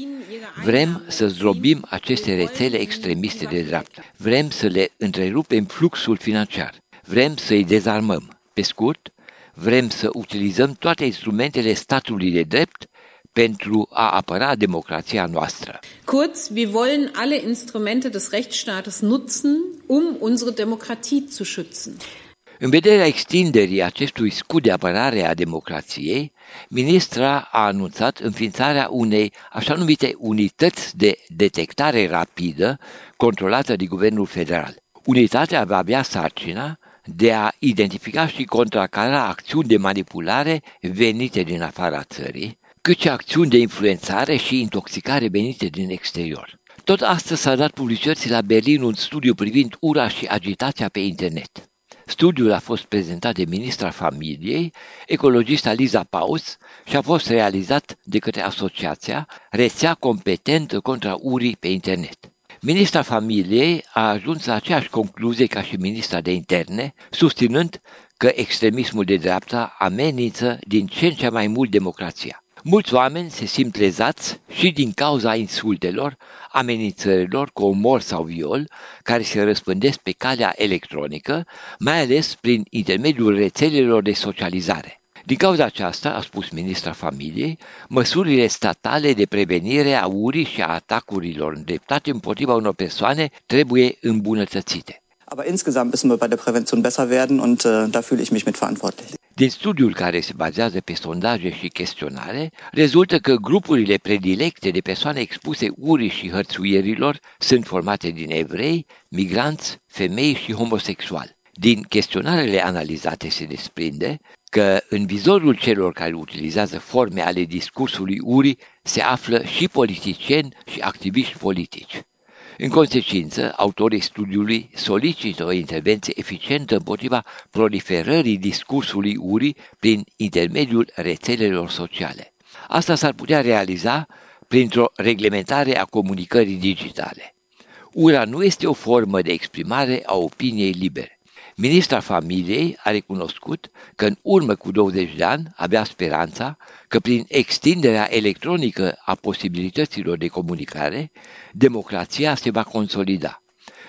N: Vrem să zdrobim aceste rețele extremiste de dreapta. Vrem să le întrerupem fluxul financiar. Vrem să-i dezarmăm. Pe scurt, vrem să utilizăm toate instrumentele statului de drept pentru a apăra democrația noastră.
O: Kurz, wir wollen alle Instrumente des Rechtsstaates nutzen, um unsere Demokratie zu schützen.
N: În vederea extinderii acestui scut de apărare a democrației, ministra a anunțat înființarea unei așa numite unități de detectare rapidă controlată de Guvernul Federal. Unitatea va avea sarcina de a identifica și contracara acțiuni de manipulare venite din afara țării, cât și acțiuni de influențare și intoxicare venite din exterior. Tot astăzi s-a dat publicității la Berlin un studiu privind ura și agitația pe internet. Studiul a fost prezentat de ministra familiei, ecologista Liza Paus, și a fost realizat de către asociația Rețea Competentă contra Urii pe Internet. Ministra familiei a ajuns la aceeași concluzie ca și ministra de interne, susținând că extremismul de dreapta amenință din ce în ce mai mult democrația. Mulți oameni se simt lezați și din cauza insultelor, amenințărilor cu omor sau viol, care se răspândesc pe calea electronică, mai ales prin intermediul rețelelor de socializare. Din cauza aceasta, a spus ministra familiei, măsurile statale de prevenire a urii și a atacurilor îndreptate împotriva unor persoane trebuie îmbunătățite.
P: Aber insgesamt müssen wir bei der Prävention besser werden und äh, da fühle ich mich mit verantwortlich.
N: Din studiul care se bazează pe sondaje și chestionare, rezultă că grupurile predilecte de persoane expuse urii și hărțuierilor sunt formate din evrei, migranți, femei și homosexuali. Din chestionarele analizate se desprinde că în vizorul celor care utilizează forme ale discursului urii se află și politicieni și activiști politici. În consecință, autorii studiului solicită o intervenție eficientă împotriva proliferării discursului urii prin intermediul rețelelor sociale. Asta s-ar putea realiza printr-o reglementare a comunicării digitale. Ura nu este o formă de exprimare a opiniei libere. Ministra familiei a recunoscut că în urmă cu 20 de ani avea speranța că prin extinderea electronică a posibilităților de comunicare, democrația se va consolida.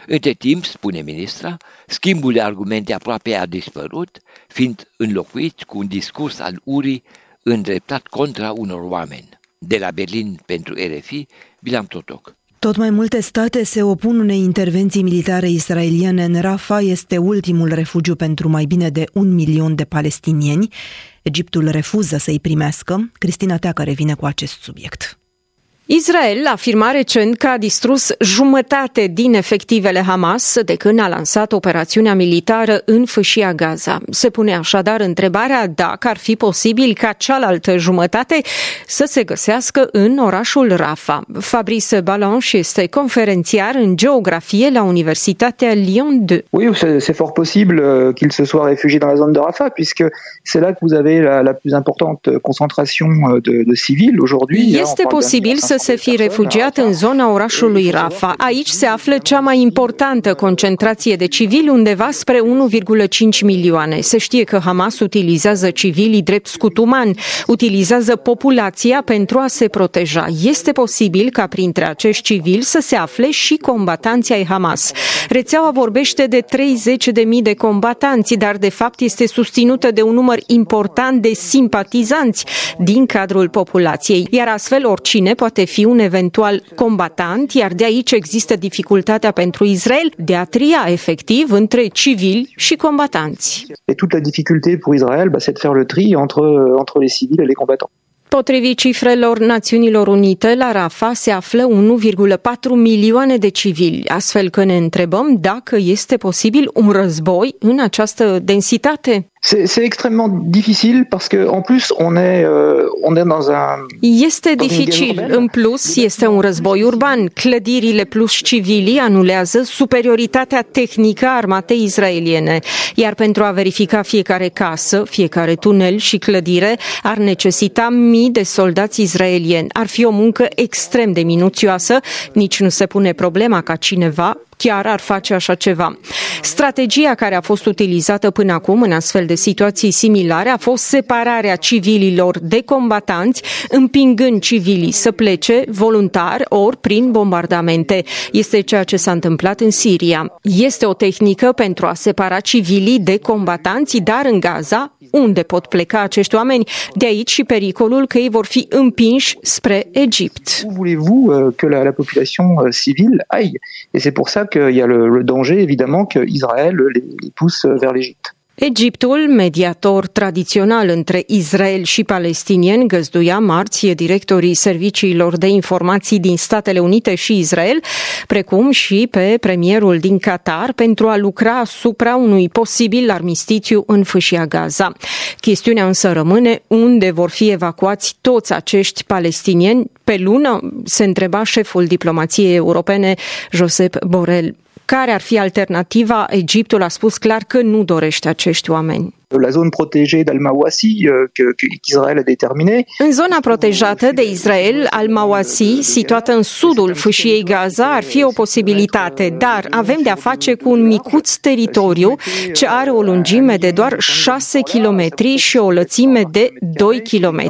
N: Între timp, spune ministra, schimbul de argumente aproape a dispărut, fiind înlocuit cu un discurs al urii îndreptat contra unor oameni. De la Berlin pentru RFI, Bilam Totoc.
A: Tot mai multe state se opun unei intervenții militare israeliene în Rafah. Este ultimul refugiu pentru mai bine de un milion de palestinieni. Egiptul refuză să-i primească. Cristina Teacă revine cu acest subiect.
G: Israel afirma recent că a distrus jumătate din efectivele Hamas de când a lansat operațiunea militară în fâșia Gaza. Se pune așadar întrebarea dacă ar fi posibil ca cealaltă jumătate să se găsească în orașul Rafa. Fabrice Balanche este conferențiar în geografie la Universitatea Lyon 2.
P: Oui, c'est fort possible euh, qu'il se soit réfugié dans la zone de Rafah, puisque c'est là que vous avez la, la plus importante concentration euh, de, de civils aujourd'hui.
G: Este posibil să se fi refugiat în zona orașului Rafa. Aici se află cea mai importantă concentrație de civili, undeva spre 1,5 milioane. Se știe că Hamas utilizează civilii drept scutuman, utilizează populația pentru a se proteja. Este posibil ca printre acești civili să se afle și combatanții ai Hamas. Rețeaua vorbește de 30.000 de combatanți, dar de fapt este susținută de un număr important de simpatizanți din cadrul populației, iar astfel oricine poate fi un eventual combatant, iar de aici există dificultatea pentru Israel de a tria efectiv între civili și combatanți.
P: Et toute la difficulté pour Israël, bah, c'est de faire le tri entre, entre les civils et les combattants.
G: Potrivit cifrelor Națiunilor Unite, la Rafa se află 1,4 milioane de civili, astfel că ne întrebăm dacă este posibil un război în această densitate.
P: C'est extrêmement difficile parce que en plus on est euh, on est dans un
G: Este dificil. În plus, este un război urban. Clădirile plus civilii anulează superioritatea tehnică a armatei israeliene, iar pentru a verifica fiecare casă, fiecare tunel și clădire ar necesita mii de soldați israelieni. Ar fi o muncă extrem de minuțioasă, nici nu se pune problema ca cineva chiar ar face așa ceva. Strategia care a fost utilizată până acum în astfel de situații similare a fost separarea civililor de combatanți, împingând civilii să plece voluntar ori prin bombardamente. Este ceea ce s-a întâmplat în Siria. Este o tehnică pentru a separa civilii de combatanți, dar în Gaza, unde pot pleca acești oameni, de aici și pericolul că ei vor fi împinși spre Egipt.
P: Où voulez-vous euh, que la, la population euh, civile aille Et c'est pour ça qu'il y a le, danger, évidemment, qu'Israël les, les pousse vers l'Égypte.
G: Egiptul, mediator tradițional între Israel și palestinieni, găzduia marți directorii serviciilor de informații din Statele Unite și Israel, precum și pe premierul din Qatar, pentru a lucra asupra unui posibil armistițiu în fâșia Gaza. Chestiunea însă rămâne unde vor fi evacuați toți acești palestinieni pe lună, se întreba șeful diplomației europene, Josep Borrell. Care ar fi alternativa? Egiptul a spus clar că nu dorește acești oameni.
P: La zone protégée d'Al-Mawasi qu'Israël a déterminée.
G: În zona protejată de Israel, Al-Mawasi, situată în sudul fâșiei Gaza, ar fi o posibilitate, dar avem de a face cu un micuț teritoriu ce are o lungime de doar 6 km și o lățime de 2 km.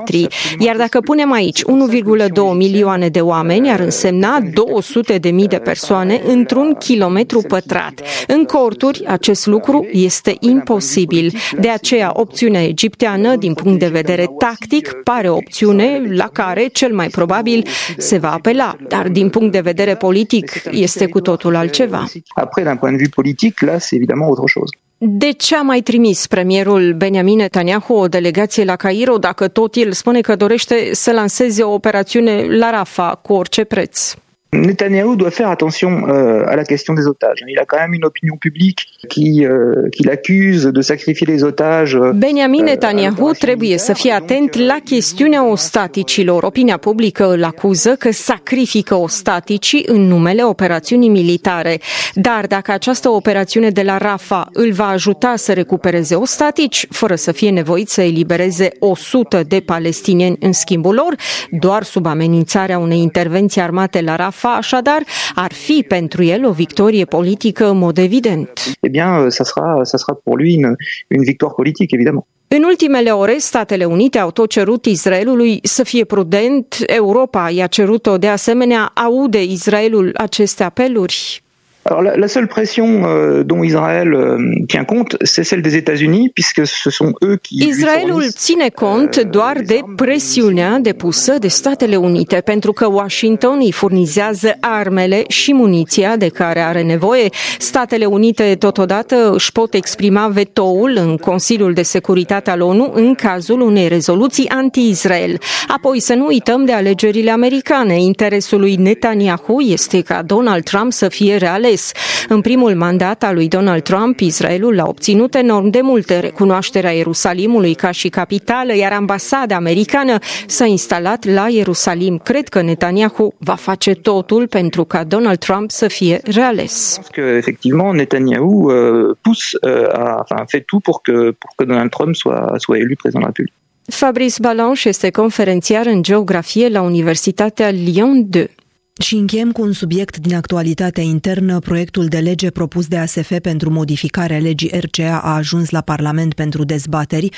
G: Iar dacă punem aici 1,2 milioane de oameni, ar însemna 200 de mii de persoane într-un kilometru pătrat. În corturi, acest lucru este imposibil. De aceea, opțiunea egipteană, din punct de vedere tactic, pare o opțiune la care, cel mai probabil, se va apela. Dar, din punct de vedere politic, este cu totul altceva.
P: Après, d'un point de vue politique, là, c'est évidemment autre chose.
G: De ce a mai trimis premierul Benjamin Netanyahu o delegație la Cairo dacă tot el spune că dorește să lanseze o operațiune la Rafa cu orice preț?
P: Netanyahou doit faire attention euh, à la question des otages. Il a quand même une opinion publique qui, euh, qui l'accuse de sacrifier les otages. Euh,
G: Benjamin Netanyahu trebuie să fie atent la chestiunea ostaticilor. Opinia publică îl acuză că sacrifică ostaticii în numele operațiunii militare. Dar dacă această operațiune de la Rafa îl va ajuta să recupereze ostatici, fără să fie nevoit să elibereze 100 de palestinieni în schimbul lor, doar sub amenințarea unei intervenții armate la Rafa, Rafa, așadar, ar fi pentru el o victorie politică în mod evident.
P: Eh bien, ça sera, ça sera pour lui une, une victoire politique, évidemment.
G: În ultimele ore, Statele Unite au tot cerut Israelului să fie prudent. Europa i-a cerut-o de asemenea. Aude Israelul aceste apeluri?
P: Alors la, la seule pression euh, dont Israël euh, tient compte, c'est celle des États-Unis, puisque ce sont eux qui.
G: Israelul ține cont euh, doar de presiunea depusă de Statele Unite, pentru că Washington îi furnizează armele și muniția de care are nevoie. Statele Unite totodată își pot exprima vetoul în Consiliul de Securitate al ONU în cazul unei rezoluții anti-Israel. Apoi să nu uităm de alegerile americane. Interesul lui Netanyahu este ca Donald Trump să fie reales ales. În primul mandat al lui Donald Trump, Israelul a obținut enorm de multe recunoașterea Ierusalimului ca și capitală, iar ambasada americană s-a instalat la Ierusalim. Cred că Netanyahu va face totul pentru ca Donald Trump să fie reales.
P: Que, effectivement, Netanyahu uh, pousse, uh, a, enfin, fait tout pour que, pour que Donald Trump soit, soit élu président de la République.
G: Fabrice Balanche este conferențiar în geografie la Universitatea Lyon 2.
A: Și încheiem cu un subiect din actualitatea internă. Proiectul de lege propus de ASF pentru modificarea legii RCA a ajuns la Parlament pentru dezbateri.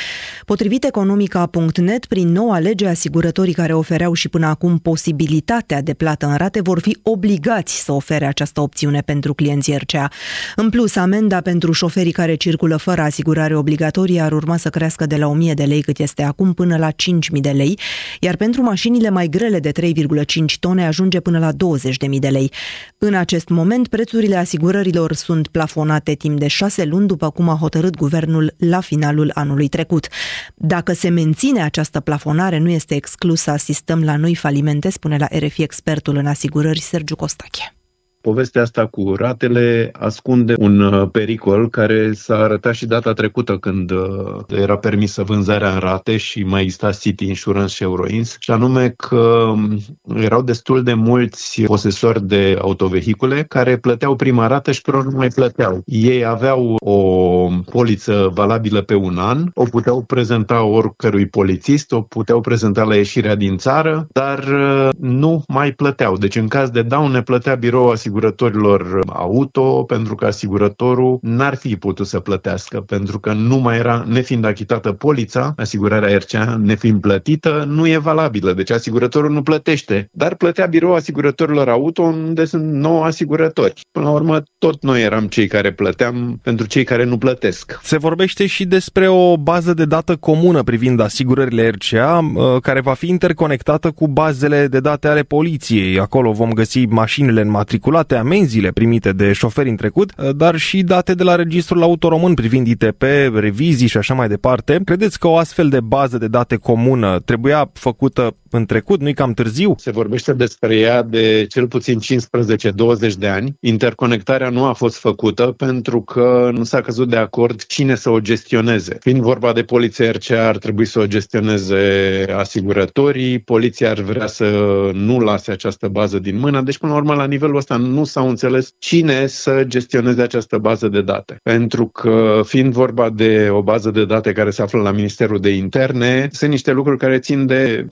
A: Potrivit economica.net, prin noua lege, asigurătorii care ofereau și până acum posibilitatea de plată în rate vor fi obligați să ofere această opțiune pentru clienții RCA. În plus, amenda pentru șoferii care circulă fără asigurare obligatorie ar urma să crească de la 1000 de lei cât este acum până la 5000 de lei, iar pentru mașinile mai grele de 3,5 tone ajunge până la 20.000 de lei. În acest moment, prețurile asigurărilor sunt plafonate timp de șase luni, după cum a hotărât guvernul la finalul anului trecut. Dacă se menține această plafonare, nu este exclus să asistăm la noi falimente, spune la RFI expertul în asigurări Sergiu Costache.
Q: Povestea asta cu ratele ascunde un uh, pericol care s-a arătat și data trecută când uh, era permisă vânzarea în rate și mai exista City Insurance și Euroins, și anume că um, erau destul de mulți posesori de autovehicule care plăteau prima rată și pe nu mai plăteau. Ei aveau o poliță valabilă pe un an, o puteau prezenta oricărui polițist, o puteau prezenta la ieșirea din țară, dar uh, nu mai plăteau. Deci în caz de daune plătea biroul asigurătorilor auto, pentru că asigurătorul n-ar fi putut să plătească, pentru că nu mai era, nefiind achitată polița, asigurarea RCA nefiind plătită, nu e valabilă. Deci asigurătorul nu plătește, dar plătea biroul asigurătorilor auto unde sunt 9 asigurători. Până la urmă, tot noi eram cei care plăteam pentru cei care nu plătesc.
R: Se vorbește și despre o bază de dată comună privind asigurările RCA, uh, care va fi interconectată cu bazele de date ale poliției. Acolo vom găsi mașinile înmatriculate toate amenziile primite de șoferi în trecut, uh, dar și date de la Registrul Auto Român privind ITP, revizii și așa mai departe. Credeți că o astfel de bază de date comună trebuia făcută în trecut? Nu-i cam târziu?
Q: Se vorbește despre ea de cel puțin 15-20 de ani. Interconectarea nu a fost făcută pentru că nu s-a căzut de acord cine să o gestioneze. Fiind vorba de poliția RCA, ar trebui să o gestioneze asigurătorii, poliția ar vrea să nu lase această bază din mână, deci până la urmă la nivelul ăsta nu s-au înțeles cine să gestioneze această bază de date. Pentru că fiind vorba de o bază de date care se află la Ministerul de Interne, sunt niște lucruri care țin de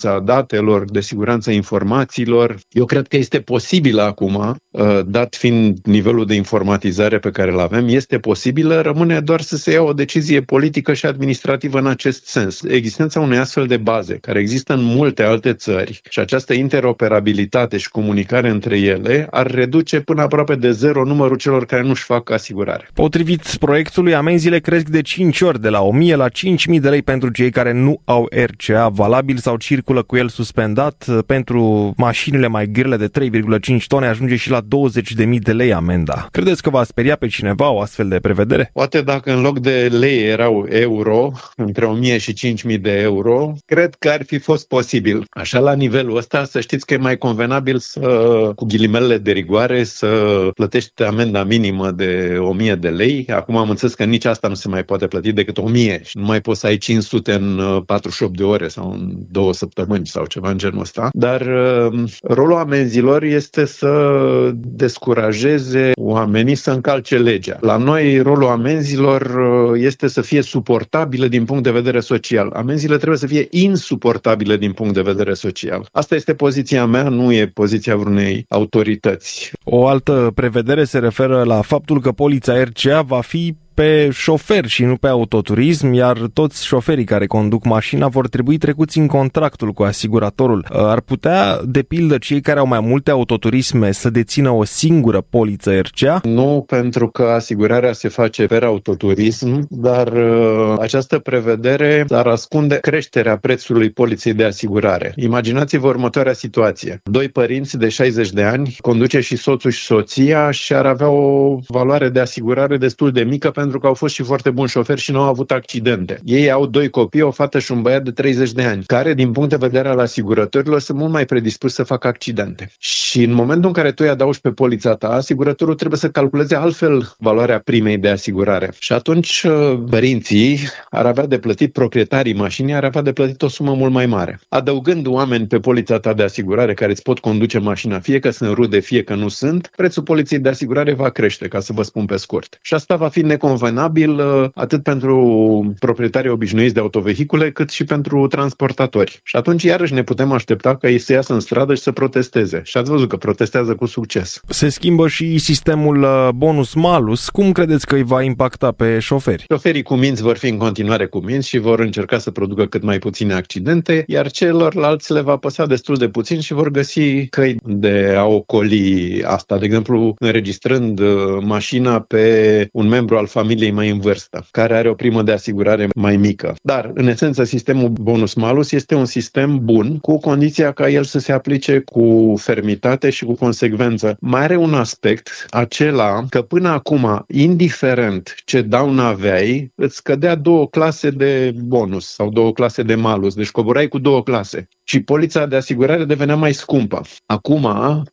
Q: siguranța datelor, de siguranța informațiilor. Eu cred că este posibil acum, uh, dat fiind nivelul de informatizare pe care îl avem, este posibilă, rămâne doar să se ia o decizie politică și administrativă în acest sens. Existența unei astfel de baze, care există în multe alte țări și această interoperabilitate și comunicare între ele ar reduce până aproape de zero numărul celor care nu-și fac asigurare.
R: Potrivit proiectului, amenziile cresc de 5 ori, de la 1000 la 5000 de lei pentru cei care nu au RCA valabil sau circulă circulă cu el suspendat. Pentru mașinile mai grele de 3,5 tone ajunge și la 20.000 de lei amenda. Credeți că va speria pe cineva o astfel de prevedere?
Q: Poate dacă în loc de lei erau euro, între 1000 și 5000 de euro, cred că ar fi fost posibil. Așa la nivelul ăsta, să știți că e mai convenabil să, cu ghilimele de rigoare, să plătești amenda minimă de 1000 de lei. Acum am înțeles că nici asta nu se mai poate plăti decât 1000 și nu mai poți să ai 500 în 48 de ore sau în două săptămâni sau ceva în genul ăsta. Dar uh, rolul amenzilor este să descurajeze oamenii să încalce legea. La noi, rolul amenzilor uh, este să fie suportabilă din punct de vedere social. Amenziile trebuie să fie insuportabile din punct de vedere social. Asta este poziția mea, nu e poziția vreunei autorități.
R: O altă prevedere se referă la faptul că poliția RCA va fi pe șofer și nu pe autoturism, iar toți șoferii care conduc mașina vor trebui trecuți în contractul cu asiguratorul. Ar putea, de pildă, cei care au mai multe autoturisme să dețină o singură poliță RCA?
Q: Nu, pentru că asigurarea se face pe autoturism, dar uh, această prevedere ar ascunde creșterea prețului poliței de asigurare. Imaginați-vă următoarea situație. Doi părinți de 60 de ani conduce și soțul și soția și ar avea o valoare de asigurare destul de mică pentru că au fost și foarte buni șoferi și nu au avut accidente. Ei au doi copii, o fată și un băiat de 30 de ani, care, din punct de vedere al asigurătorilor, sunt mult mai predispuși să facă accidente. Și în momentul în care tu îi adaugi pe polița ta, asigurătorul trebuie să calculeze altfel valoarea primei de asigurare. Și atunci uh, părinții ar avea de plătit, proprietarii mașinii ar avea de plătit o sumă mult mai mare. Adăugând oameni pe polița ta de asigurare care îți pot conduce mașina, fie că sunt rude, fie că nu sunt, prețul poliției de asigurare va crește, ca să vă spun pe scurt. Și asta va fi necon convenabil uh, atât pentru proprietarii obișnuiți de autovehicule, cât și pentru transportatori. Și atunci iarăși ne putem aștepta ca ei să iasă în stradă și să protesteze. Și ați văzut că protestează cu succes.
R: Se schimbă și sistemul uh, bonus-malus. Cum credeți că îi va impacta pe șoferi?
Q: Șoferii cu minți vor fi în continuare cu minți și vor încerca să producă cât mai puține accidente, iar celorlalți le va păsa destul de puțin și vor găsi căi de a ocoli asta. De exemplu, înregistrând uh, mașina pe un membru al familiei mai în vârstă, care are o primă de asigurare mai mică. Dar, în esență, sistemul bonus-malus este un sistem bun, cu condiția ca el să se aplice cu fermitate și cu consecvență. Mai are un aspect, acela că până acum, indiferent ce daună aveai, îți scădea două clase de bonus sau două clase de malus, deci coborai cu două clase și polița de asigurare devenea mai scumpă. Acum,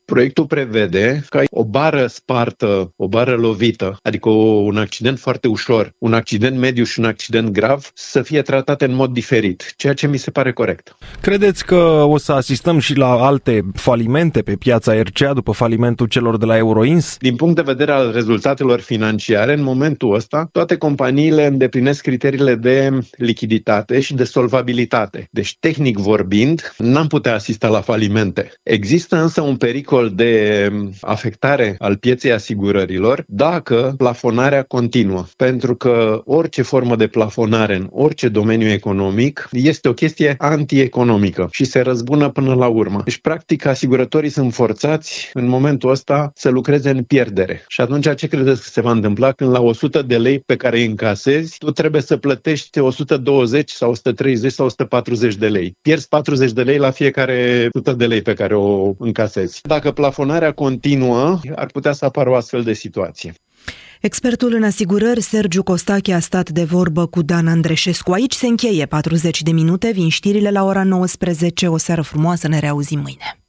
Q: proiectul prevede că o bară spartă, o bară lovită, adică un accident foarte ușor, un accident mediu și un accident grav, să fie tratate în mod diferit, ceea ce mi se pare corect.
R: Credeți că o să asistăm și la alte falimente pe piața RCA după falimentul celor de la Euroins?
Q: Din punct de vedere al rezultatelor financiare, în momentul ăsta, toate companiile îndeplinesc criteriile de lichiditate și de solvabilitate. Deci, tehnic vorbind, n-am putea asista la falimente. Există însă un pericol de afectare al pieței asigurărilor dacă plafonarea continuă, pentru că orice formă de plafonare în orice domeniu economic este o chestie antieconomică și se răzbună până la urmă. Deci, practic, asigurătorii sunt forțați în momentul ăsta să lucreze în pierdere. Și atunci ce credeți că se va întâmpla când la 100 de lei pe care îi încasezi, tu trebuie să plătești 120 sau 130 sau 140 de lei. Pierzi 40 de lei la fiecare 100 de lei pe care o încasezi. Dacă plafonarea continuă, ar putea să apară o astfel de situație.
A: Expertul în asigurări, Sergiu Costache, a stat de vorbă cu Dan Andreșescu. Aici se încheie 40 de minute, vin știrile la ora 19. O seară frumoasă, ne reauzim mâine.